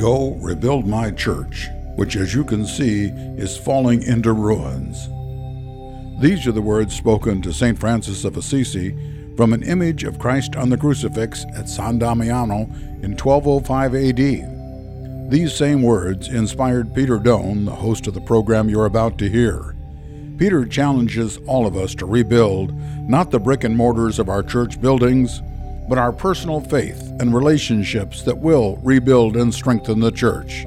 Go rebuild my church, which, as you can see, is falling into ruins. These are the words spoken to St. Francis of Assisi from an image of Christ on the crucifix at San Damiano in 1205 AD. These same words inspired Peter Doan, the host of the program you're about to hear. Peter challenges all of us to rebuild not the brick and mortars of our church buildings, but our personal faith and relationships that will rebuild and strengthen the church.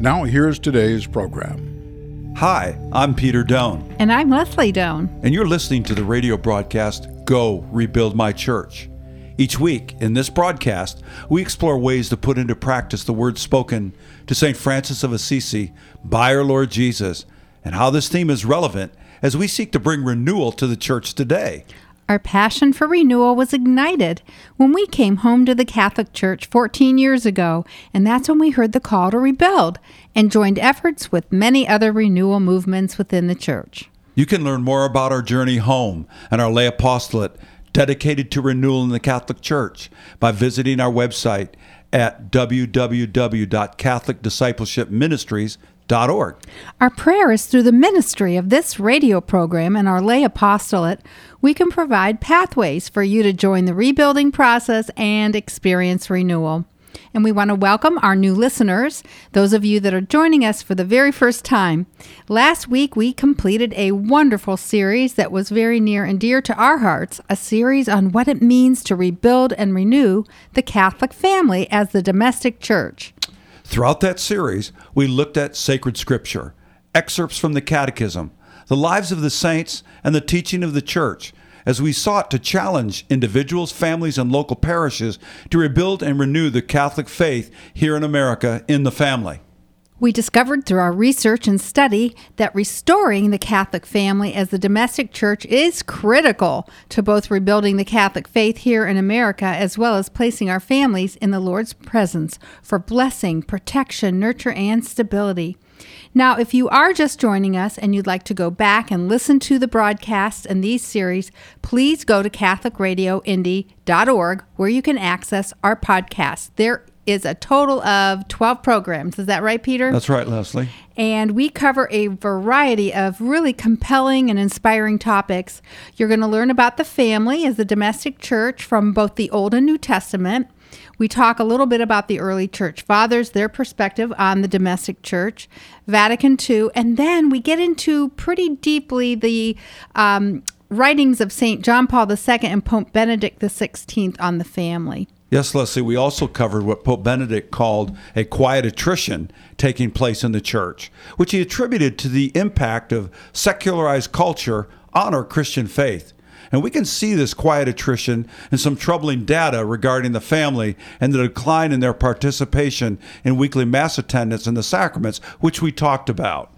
Now, here's today's program. Hi, I'm Peter Doan. And I'm Leslie Doan. And you're listening to the radio broadcast Go Rebuild My Church. Each week in this broadcast, we explore ways to put into practice the words spoken to St. Francis of Assisi by our Lord Jesus and how this theme is relevant as we seek to bring renewal to the church today. Our passion for renewal was ignited when we came home to the Catholic Church 14 years ago, and that's when we heard the call to rebuild and joined efforts with many other renewal movements within the church. You can learn more about our journey home and our lay apostolate dedicated to renewal in the Catholic Church by visiting our website at www.catholicdiscipleshipministries.org. Our prayer is through the ministry of this radio program and our lay apostolate, we can provide pathways for you to join the rebuilding process and experience renewal. And we want to welcome our new listeners, those of you that are joining us for the very first time. Last week, we completed a wonderful series that was very near and dear to our hearts a series on what it means to rebuild and renew the Catholic family as the domestic church. Throughout that series, we looked at sacred scripture, excerpts from the Catechism, the lives of the saints, and the teaching of the church as we sought to challenge individuals, families, and local parishes to rebuild and renew the Catholic faith here in America in the family. We discovered through our research and study that restoring the Catholic family as the domestic church is critical to both rebuilding the Catholic faith here in America as well as placing our families in the Lord's presence for blessing, protection, nurture, and stability. Now, if you are just joining us and you'd like to go back and listen to the broadcasts and these series, please go to CatholicRadioIndy.org where you can access our podcast. There is a total of 12 programs. Is that right, Peter? That's right, Leslie. And we cover a variety of really compelling and inspiring topics. You're going to learn about the family as the domestic church from both the Old and New Testament. We talk a little bit about the early church fathers, their perspective on the domestic church, Vatican II, and then we get into pretty deeply the um, writings of St. John Paul II and Pope Benedict XVI on the family. Yes, Leslie, we also covered what Pope Benedict called a quiet attrition taking place in the church, which he attributed to the impact of secularized culture on our Christian faith. And we can see this quiet attrition and some troubling data regarding the family and the decline in their participation in weekly Mass attendance and the sacraments, which we talked about.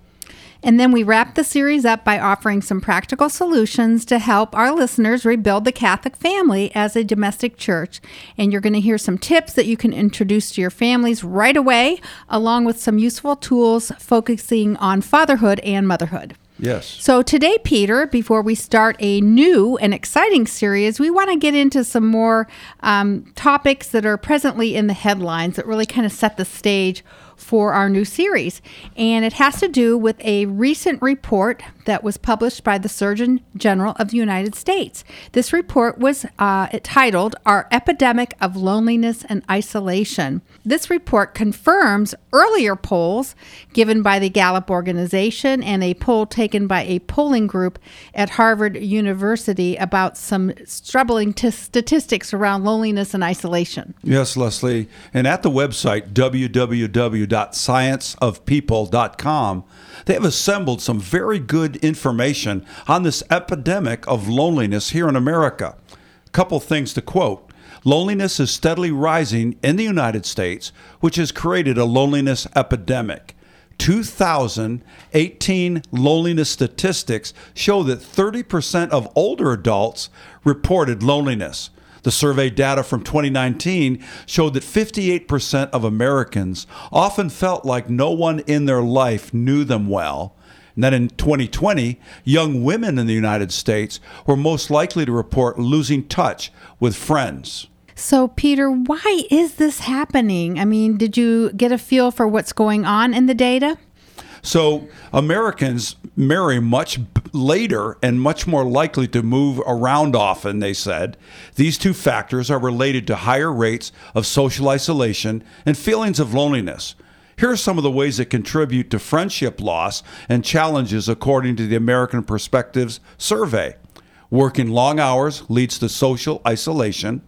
And then we wrap the series up by offering some practical solutions to help our listeners rebuild the Catholic family as a domestic church. And you're going to hear some tips that you can introduce to your families right away, along with some useful tools focusing on fatherhood and motherhood. Yes. So today, Peter, before we start a new and exciting series, we want to get into some more um, topics that are presently in the headlines that really kind of set the stage for our new series. And it has to do with a recent report that was published by the Surgeon General of the United States. This report was uh, titled Our Epidemic of Loneliness and Isolation. This report confirms earlier polls given by the Gallup organization and a poll taken by a polling group at Harvard University about some troubling t- statistics around loneliness and isolation. Yes, Leslie. And at the website www.scienceofpeople.com, they have assembled some very good information on this epidemic of loneliness here in America. A couple things to quote. Loneliness is steadily rising in the United States, which has created a loneliness epidemic. 2018 loneliness statistics show that 30% of older adults reported loneliness. The survey data from 2019 showed that 58% of Americans often felt like no one in their life knew them well. And then in 2020, young women in the United States were most likely to report losing touch with friends. So, Peter, why is this happening? I mean, did you get a feel for what's going on in the data? So Americans marry much later and much more likely to move around often, they said. These two factors are related to higher rates of social isolation and feelings of loneliness. Here are some of the ways that contribute to friendship loss and challenges according to the American Perspectives survey. Working long hours leads to social isolation.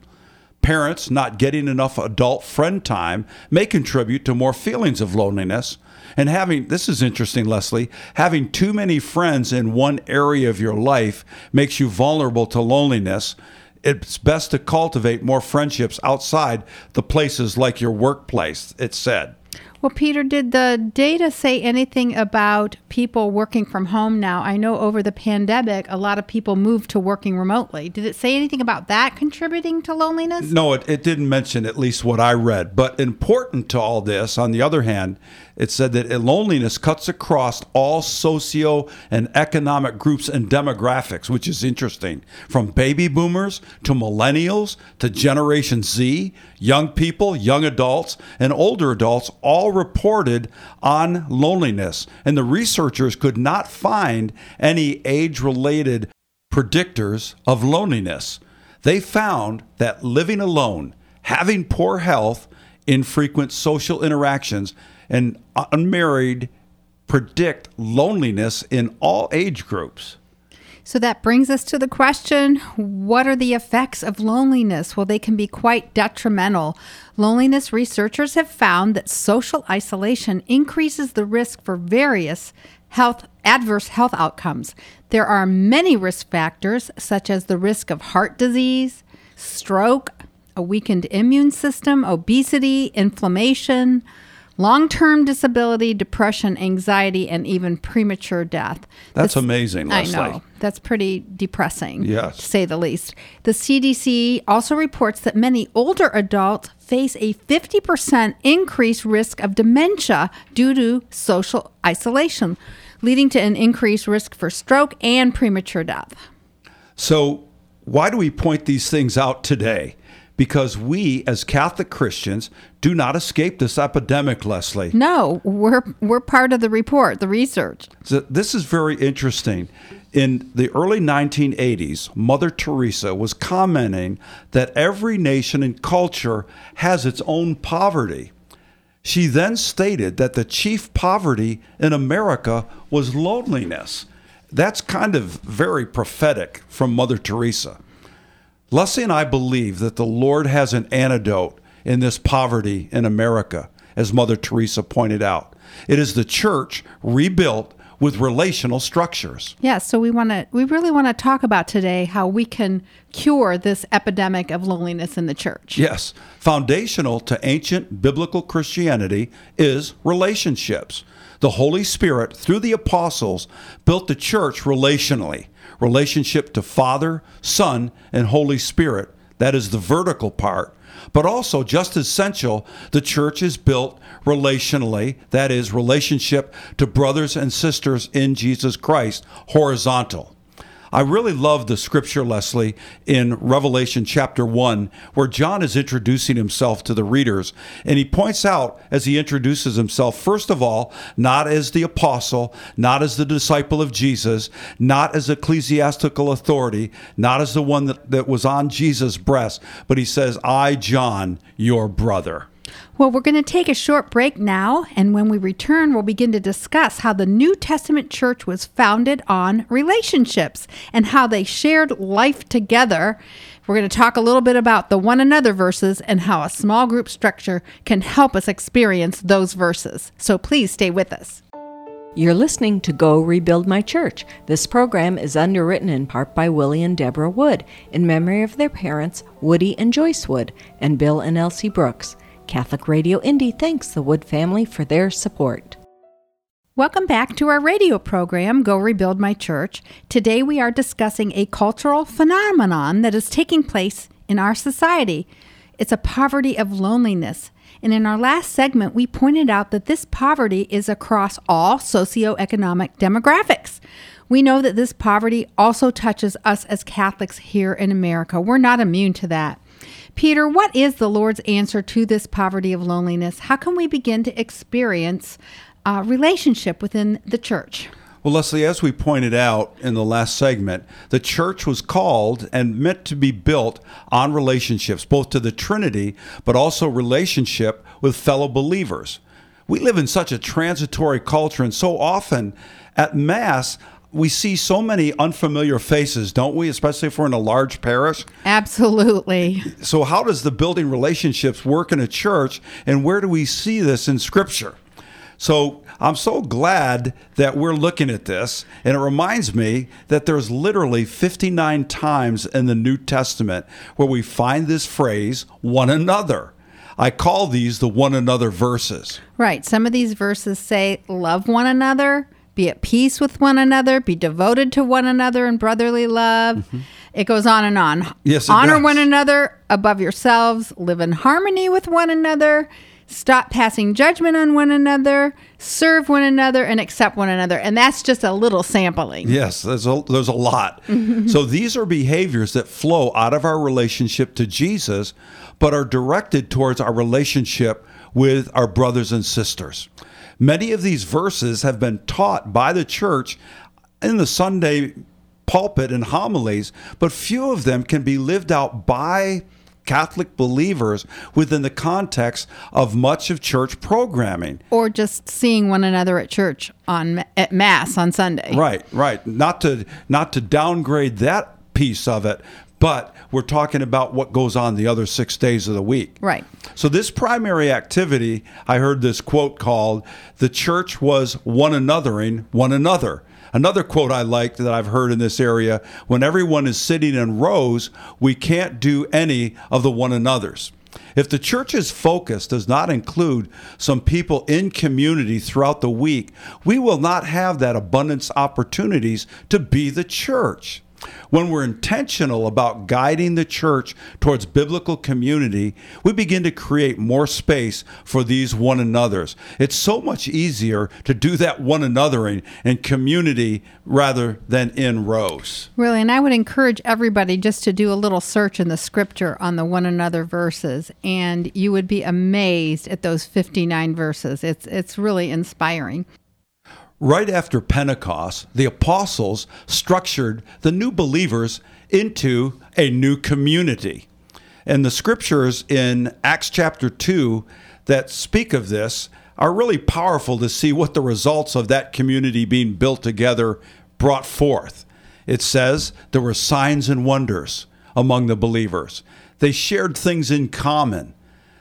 Parents not getting enough adult friend time may contribute to more feelings of loneliness. And having, this is interesting, Leslie, having too many friends in one area of your life makes you vulnerable to loneliness. It's best to cultivate more friendships outside the places like your workplace, it said. Well, Peter, did the data say anything about people working from home now? I know over the pandemic, a lot of people moved to working remotely. Did it say anything about that contributing to loneliness? No, it, it didn't mention at least what I read. But important to all this, on the other hand, it said that loneliness cuts across all socio and economic groups and demographics, which is interesting. From baby boomers to millennials to Generation Z, young people, young adults, and older adults all reported on loneliness. And the researchers could not find any age related predictors of loneliness. They found that living alone, having poor health, infrequent social interactions, and unmarried predict loneliness in all age groups. So that brings us to the question what are the effects of loneliness? Well, they can be quite detrimental. Loneliness researchers have found that social isolation increases the risk for various health adverse health outcomes. There are many risk factors such as the risk of heart disease, stroke, a weakened immune system, obesity, inflammation, long term disability, depression, anxiety, and even premature death. That's this, amazing, Leslie. I know. That's pretty depressing, yes. to say the least. The CDC also reports that many older adults face a 50% increased risk of dementia due to social isolation, leading to an increased risk for stroke and premature death. So, why do we point these things out today? Because we as Catholic Christians do not escape this epidemic, Leslie. No, we're we're part of the report, the research. So this is very interesting. In the early 1980s, Mother Teresa was commenting that every nation and culture has its own poverty. She then stated that the chief poverty in America was loneliness. That's kind of very prophetic from Mother Teresa. Leslie and I believe that the Lord has an antidote in this poverty in America, as Mother Teresa pointed out. It is the church rebuilt with relational structures. Yeah, so we want to we really want to talk about today how we can cure this epidemic of loneliness in the church. Yes. Foundational to ancient biblical Christianity is relationships. The Holy Spirit through the apostles built the church relationally relationship to Father, Son, and Holy Spirit. That is the vertical part. But also, just essential, the church is built relationally, that is, relationship to brothers and sisters in Jesus Christ, horizontal. I really love the scripture, Leslie, in Revelation chapter 1, where John is introducing himself to the readers. And he points out, as he introduces himself, first of all, not as the apostle, not as the disciple of Jesus, not as ecclesiastical authority, not as the one that, that was on Jesus' breast, but he says, I, John, your brother. Well, we're going to take a short break now, and when we return, we'll begin to discuss how the New Testament church was founded on relationships and how they shared life together. We're going to talk a little bit about the one another verses and how a small group structure can help us experience those verses. So please stay with us. You're listening to Go Rebuild My Church. This program is underwritten in part by Willie and Deborah Wood in memory of their parents, Woody and Joyce Wood, and Bill and Elsie Brooks. Catholic Radio Indy thanks the Wood family for their support. Welcome back to our radio program, Go Rebuild My Church. Today we are discussing a cultural phenomenon that is taking place in our society. It's a poverty of loneliness. And in our last segment, we pointed out that this poverty is across all socioeconomic demographics. We know that this poverty also touches us as Catholics here in America. We're not immune to that. Peter, what is the Lord's answer to this poverty of loneliness? How can we begin to experience uh, relationship within the church? Well, Leslie, as we pointed out in the last segment, the church was called and meant to be built on relationships, both to the Trinity, but also relationship with fellow believers. We live in such a transitory culture, and so often at Mass, we see so many unfamiliar faces, don't we? Especially if we're in a large parish. Absolutely. So, how does the building relationships work in a church, and where do we see this in Scripture? So, I'm so glad that we're looking at this. And it reminds me that there's literally 59 times in the New Testament where we find this phrase, one another. I call these the one another verses. Right. Some of these verses say, love one another, be at peace with one another, be devoted to one another in brotherly love. Mm-hmm. It goes on and on. Yes, Honor does. one another above yourselves, live in harmony with one another stop passing judgment on one another, serve one another, and accept one another. And that's just a little sampling. Yes, there's a, there's a lot. so these are behaviors that flow out of our relationship to Jesus, but are directed towards our relationship with our brothers and sisters. Many of these verses have been taught by the church in the Sunday pulpit and homilies, but few of them can be lived out by Catholic believers within the context of much of church programming. Or just seeing one another at church on at mass on Sunday. Right, right. Not to not to downgrade that piece of it, but we're talking about what goes on the other 6 days of the week. Right. So this primary activity, I heard this quote called the church was one anothering one another. Another quote I liked that I've heard in this area when everyone is sitting in rows, we can't do any of the one another's. If the church's focus does not include some people in community throughout the week, we will not have that abundance opportunities to be the church. When we're intentional about guiding the church towards biblical community, we begin to create more space for these one another's. It's so much easier to do that one anothering in community rather than in rows. Really, and I would encourage everybody just to do a little search in the scripture on the one another verses, and you would be amazed at those 59 verses. It's, it's really inspiring. Right after Pentecost, the apostles structured the new believers into a new community. And the scriptures in Acts chapter 2 that speak of this are really powerful to see what the results of that community being built together brought forth. It says there were signs and wonders among the believers. They shared things in common.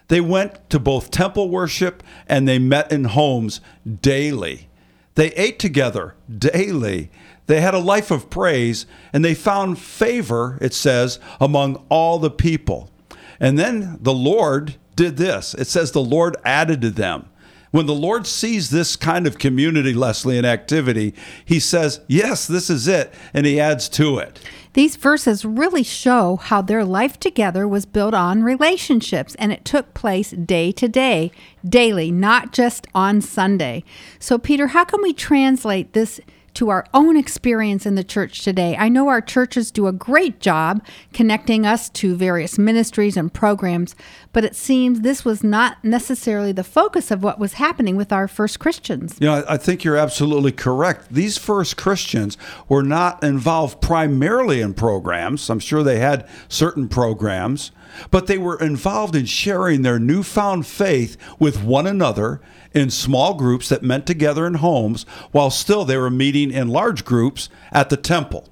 They went to both temple worship and they met in homes daily. They ate together daily. They had a life of praise, and they found favor, it says, among all the people. And then the Lord did this. It says the Lord added to them. When the Lord sees this kind of community, Leslie, and activity, he says, Yes, this is it. And he adds to it. These verses really show how their life together was built on relationships and it took place day to day, daily, not just on Sunday. So, Peter, how can we translate this? To our own experience in the church today. I know our churches do a great job connecting us to various ministries and programs, but it seems this was not necessarily the focus of what was happening with our first Christians. You know, I think you're absolutely correct. These first Christians were not involved primarily in programs. I'm sure they had certain programs, but they were involved in sharing their newfound faith with one another in small groups that met together in homes while still they were meeting in large groups at the temple.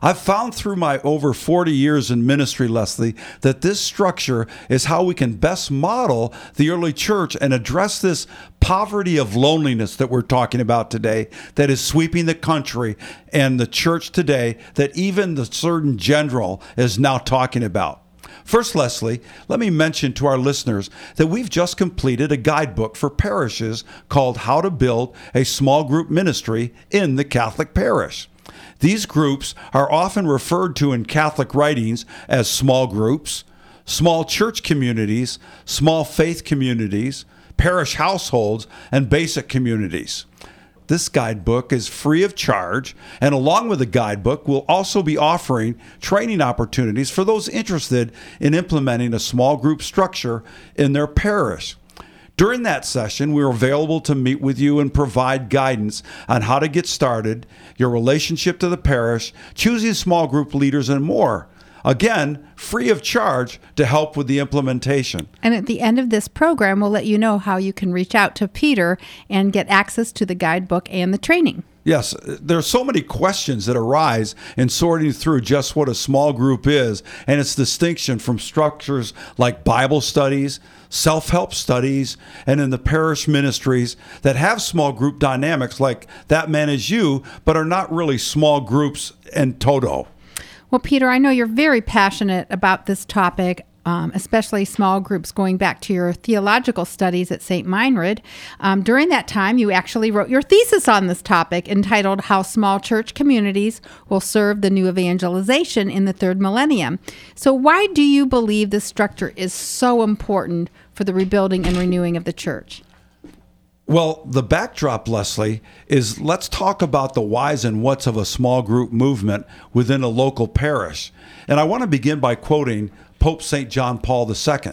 I've found through my over 40 years in ministry, Leslie, that this structure is how we can best model the early church and address this poverty of loneliness that we're talking about today that is sweeping the country and the church today that even the Surgeon General is now talking about. First, Leslie, let me mention to our listeners that we've just completed a guidebook for parishes called How to Build a Small Group Ministry in the Catholic Parish. These groups are often referred to in Catholic writings as small groups, small church communities, small faith communities, parish households, and basic communities. This guidebook is free of charge, and along with the guidebook, we'll also be offering training opportunities for those interested in implementing a small group structure in their parish. During that session, we're available to meet with you and provide guidance on how to get started, your relationship to the parish, choosing small group leaders, and more. Again, free of charge to help with the implementation. And at the end of this program, we'll let you know how you can reach out to Peter and get access to the guidebook and the training. Yes, there are so many questions that arise in sorting through just what a small group is and its distinction from structures like Bible studies, self help studies, and in the parish ministries that have small group dynamics like that man is you, but are not really small groups in toto. Well, Peter, I know you're very passionate about this topic. Um, especially small groups going back to your theological studies at St. Meinrad. Um, during that time, you actually wrote your thesis on this topic entitled How Small Church Communities Will Serve the New Evangelization in the Third Millennium. So, why do you believe this structure is so important for the rebuilding and renewing of the church? Well, the backdrop, Leslie, is let's talk about the whys and whats of a small group movement within a local parish. And I want to begin by quoting Pope St. John Paul II.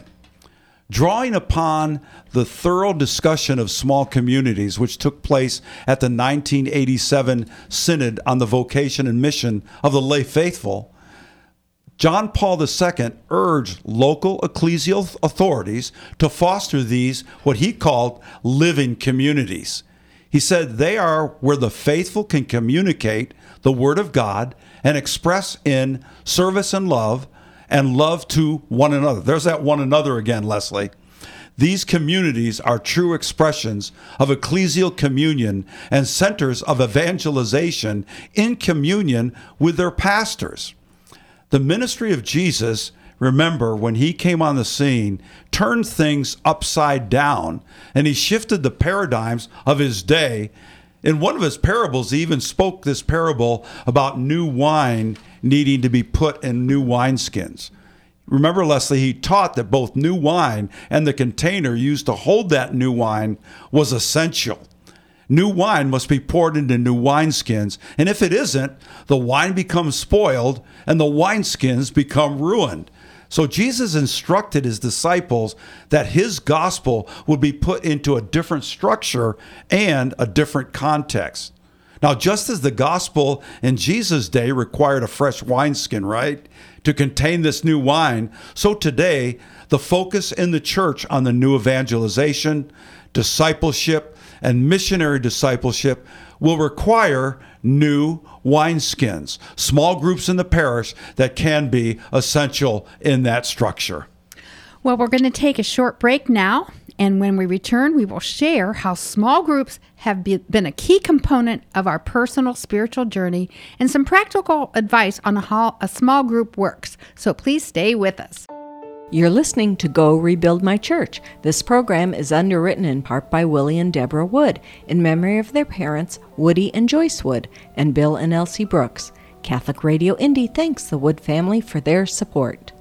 Drawing upon the thorough discussion of small communities, which took place at the 1987 Synod on the Vocation and Mission of the Lay Faithful, John Paul II urged local ecclesial authorities to foster these, what he called living communities. He said they are where the faithful can communicate the Word of God and express in service and love and love to one another. There's that one another again, Leslie. These communities are true expressions of ecclesial communion and centers of evangelization in communion with their pastors. The ministry of Jesus, remember, when he came on the scene, turned things upside down and he shifted the paradigms of his day. In one of his parables, he even spoke this parable about new wine needing to be put in new wineskins. Remember, Leslie, he taught that both new wine and the container used to hold that new wine was essential. New wine must be poured into new wineskins, and if it isn't, the wine becomes spoiled and the wineskins become ruined. So Jesus instructed his disciples that his gospel would be put into a different structure and a different context. Now, just as the gospel in Jesus' day required a fresh wineskin, right, to contain this new wine, so today the focus in the church on the new evangelization, discipleship, and missionary discipleship will require new wineskins, small groups in the parish that can be essential in that structure. Well, we're going to take a short break now. And when we return, we will share how small groups have been a key component of our personal spiritual journey and some practical advice on how a small group works. So please stay with us. You're listening to Go Rebuild My Church. This program is underwritten in part by Willie and Deborah Wood in memory of their parents, Woody and Joyce Wood, and Bill and Elsie Brooks. Catholic Radio Indy thanks the Wood family for their support.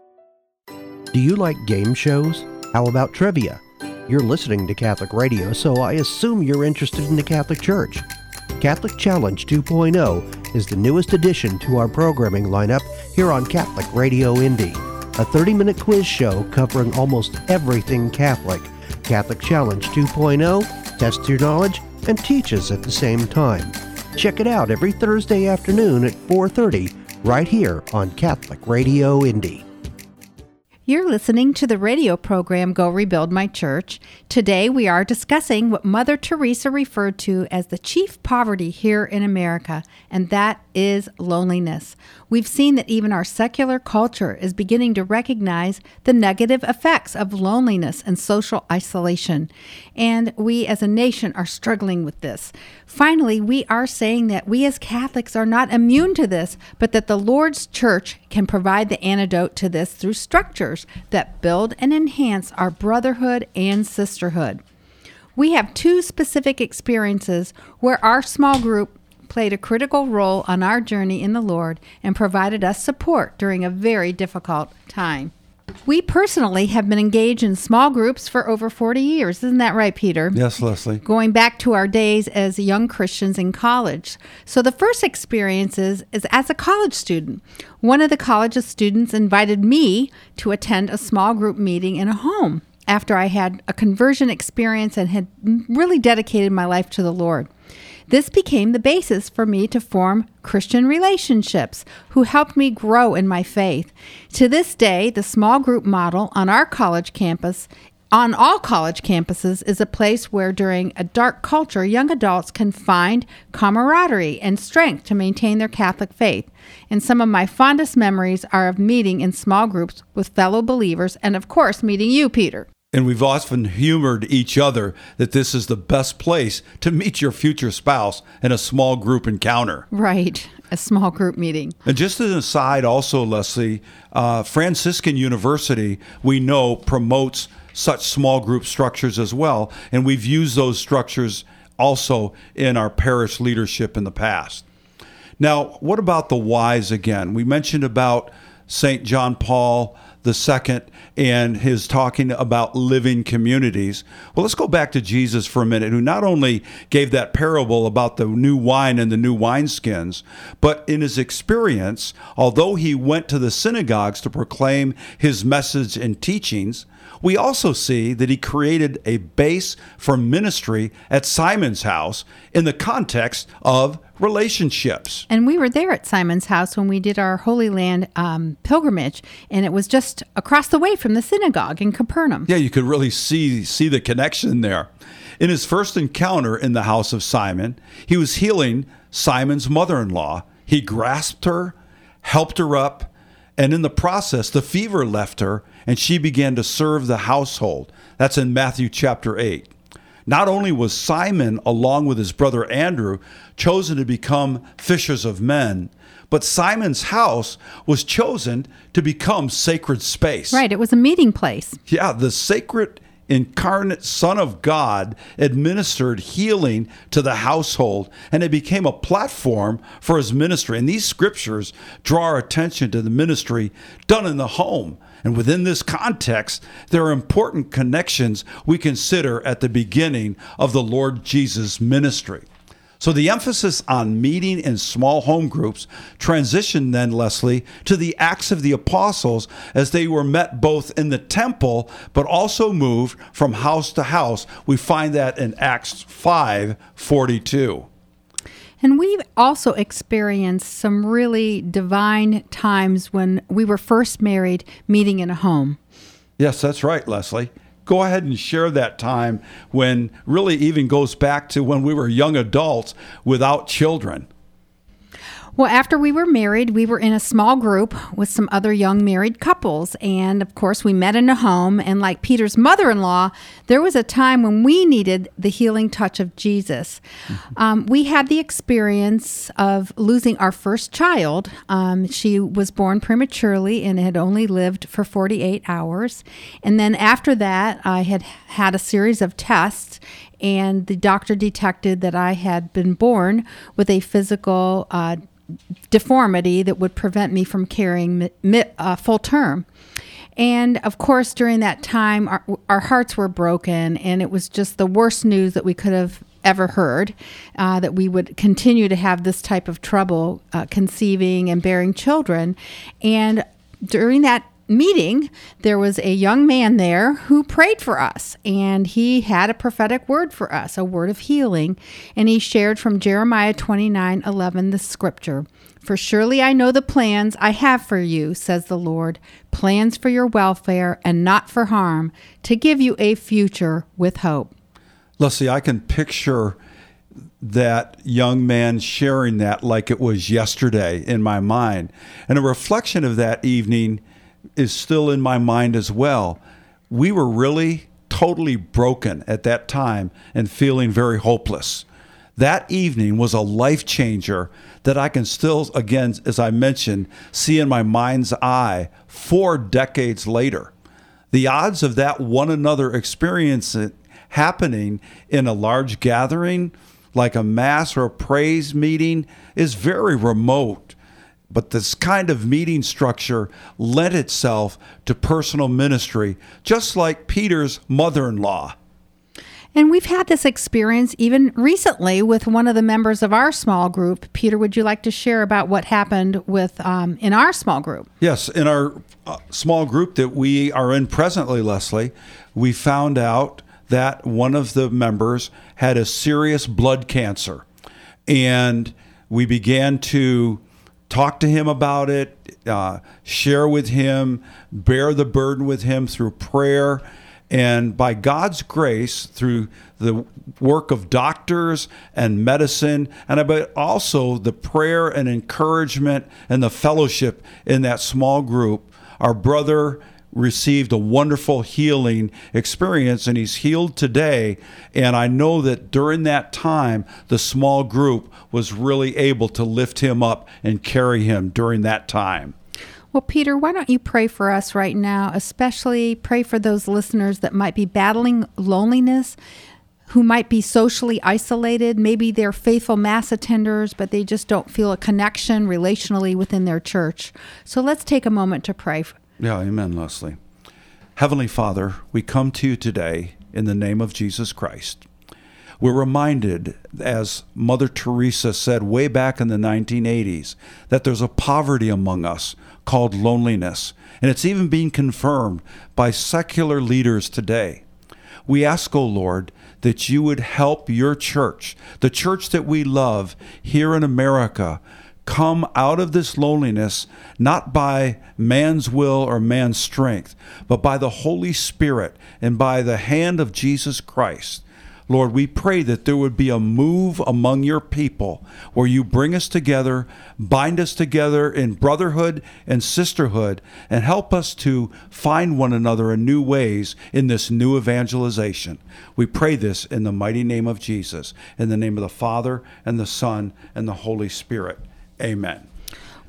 Do you like game shows? How about trivia? You're listening to Catholic Radio, so I assume you're interested in the Catholic Church. Catholic Challenge 2.0 is the newest addition to our programming lineup here on Catholic Radio Indy a 30 minute quiz show covering almost everything Catholic. Catholic Challenge 2.0 tests your knowledge and teaches at the same time. Check it out every Thursday afternoon at 4:30 right here on Catholic Radio Indy. You're listening to the radio program Go Rebuild My Church. Today we are discussing what Mother Teresa referred to as the chief poverty here in America, and that is loneliness. We've seen that even our secular culture is beginning to recognize the negative effects of loneliness and social isolation. And we as a nation are struggling with this. Finally, we are saying that we as Catholics are not immune to this, but that the Lord's church can provide the antidote to this through structures that build and enhance our brotherhood and sisterhood. We have two specific experiences where our small group played a critical role on our journey in the Lord and provided us support during a very difficult time. We personally have been engaged in small groups for over 40 years. Isn't that right, Peter? Yes, Leslie. Going back to our days as young Christians in college. So, the first experience is, is as a college student. One of the college's students invited me to attend a small group meeting in a home after I had a conversion experience and had really dedicated my life to the Lord. This became the basis for me to form Christian relationships who helped me grow in my faith. To this day, the small group model on our college campus on all college campuses is a place where during a dark culture young adults can find camaraderie and strength to maintain their Catholic faith. And some of my fondest memories are of meeting in small groups with fellow believers and of course meeting you Peter. And we've often humored each other that this is the best place to meet your future spouse in a small group encounter. Right, a small group meeting. And just as an aside, also, Leslie, uh, Franciscan University, we know, promotes such small group structures as well. And we've used those structures also in our parish leadership in the past. Now, what about the whys again? We mentioned about St. John Paul II and his talking about living communities. Well, let's go back to Jesus for a minute, who not only gave that parable about the new wine and the new wineskins, but in his experience, although he went to the synagogues to proclaim his message and teachings, we also see that he created a base for ministry at Simon's house in the context of relationships. And we were there at Simon's house when we did our Holy Land um, pilgrimage, and it was just across the way from the synagogue in Capernaum. Yeah, you could really see see the connection there. In his first encounter in the house of Simon, he was healing Simon's mother-in-law. He grasped her, helped her up, and in the process, the fever left her, and she began to serve the household. That's in Matthew chapter 8. Not only was Simon, along with his brother Andrew, chosen to become fishers of men, but Simon's house was chosen to become sacred space. Right, it was a meeting place. Yeah, the sacred incarnate Son of God administered healing to the household, and it became a platform for his ministry. And these scriptures draw our attention to the ministry done in the home. And within this context, there are important connections we consider at the beginning of the Lord Jesus' ministry. So the emphasis on meeting in small home groups transitioned then, Leslie, to the Acts of the Apostles as they were met both in the temple but also moved from house to house. We find that in Acts 5 42. And we've also experienced some really divine times when we were first married, meeting in a home. Yes, that's right, Leslie go ahead and share that time when really even goes back to when we were young adults without children. Well, after we were married, we were in a small group with some other young married couples. And of course, we met in a home. And like Peter's mother in law, there was a time when we needed the healing touch of Jesus. Mm-hmm. Um, we had the experience of losing our first child. Um, she was born prematurely and had only lived for 48 hours. And then after that, I had had a series of tests and the doctor detected that I had been born with a physical uh, deformity that would prevent me from carrying uh, full term. And of course, during that time, our, our, hearts were broken, and it was just the worst news that we could have ever heard uh, that we would continue to have this type of trouble uh, conceiving and bearing children. And during that meeting, there was a young man there who prayed for us, and he had a prophetic word for us, a word of healing. And he shared from Jeremiah 29 11 the scripture For surely I know the plans I have for you, says the Lord, plans for your welfare and not for harm, to give you a future with hope. Leslie, I can picture that young man sharing that like it was yesterday in my mind. And a reflection of that evening is still in my mind as well. We were really totally broken at that time and feeling very hopeless. That evening was a life changer that I can still, again, as I mentioned, see in my mind's eye four decades later. The odds of that one another experience happening in a large gathering, like a mass or a praise meeting, is very remote But this kind of meeting structure lent itself to personal ministry, just like Peter's mother in law. And we've had this experience even recently with one of the members of our small group. Peter, would you like to share about what happened with um, in our small group? Yes, in our uh, small group that we are in presently, Leslie, we found out that one of the members had a serious blood cancer, and we began to talk to him about it, uh, share with him, bear the burden with him through prayer. And by God's grace, through the work of doctors and medicine, and but also the prayer and encouragement and the fellowship in that small group, our brother received a wonderful healing experience and he's healed today. And I know that during that time, the small group was really able to lift him up and carry him during that time. Well, Peter, why don't you pray for us right now, especially pray for those listeners that might be battling loneliness, who might be socially isolated. Maybe they're faithful mass attenders, but they just don't feel a connection relationally within their church. So let's take a moment to pray. Yeah, amen, Leslie. Heavenly Father, we come to you today in the name of Jesus Christ. We're reminded, as Mother Teresa said way back in the 1980s, that there's a poverty among us called loneliness, and it's even being confirmed by secular leaders today. We ask, O oh Lord, that you would help your church, the church that we love here in America, come out of this loneliness not by man's will or man's strength, but by the Holy Spirit and by the hand of Jesus Christ. Lord, we pray that there would be a move among your people where you bring us together, bind us together in brotherhood and sisterhood, and help us to find one another in new ways in this new evangelization. We pray this in the mighty name of Jesus, in the name of the Father, and the Son, and the Holy Spirit. Amen.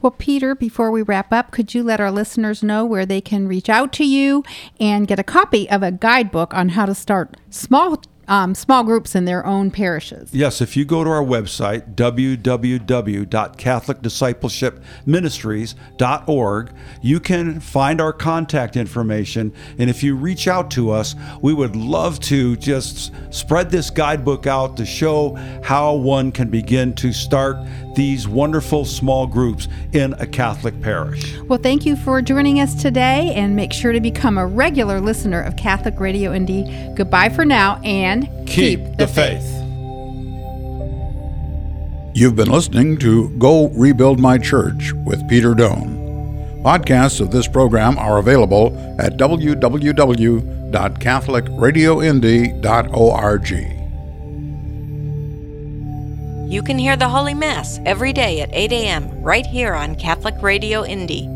Well, Peter, before we wrap up, could you let our listeners know where they can reach out to you and get a copy of a guidebook on how to start small um, small groups in their own parishes. Yes, if you go to our website, www.catholicdiscipleshipministries.org, you can find our contact information. And if you reach out to us, we would love to just spread this guidebook out to show how one can begin to start these wonderful small groups in a Catholic parish. Well, thank you for joining us today and make sure to become a regular listener of Catholic Radio Indy. Goodbye for now and keep, keep the faith. faith. You've been listening to Go Rebuild My Church with Peter Doan. Podcasts of this program are available at www.catholicradioindy.org. You can hear the Holy Mass every day at 8 a.m. right here on Catholic Radio Indy.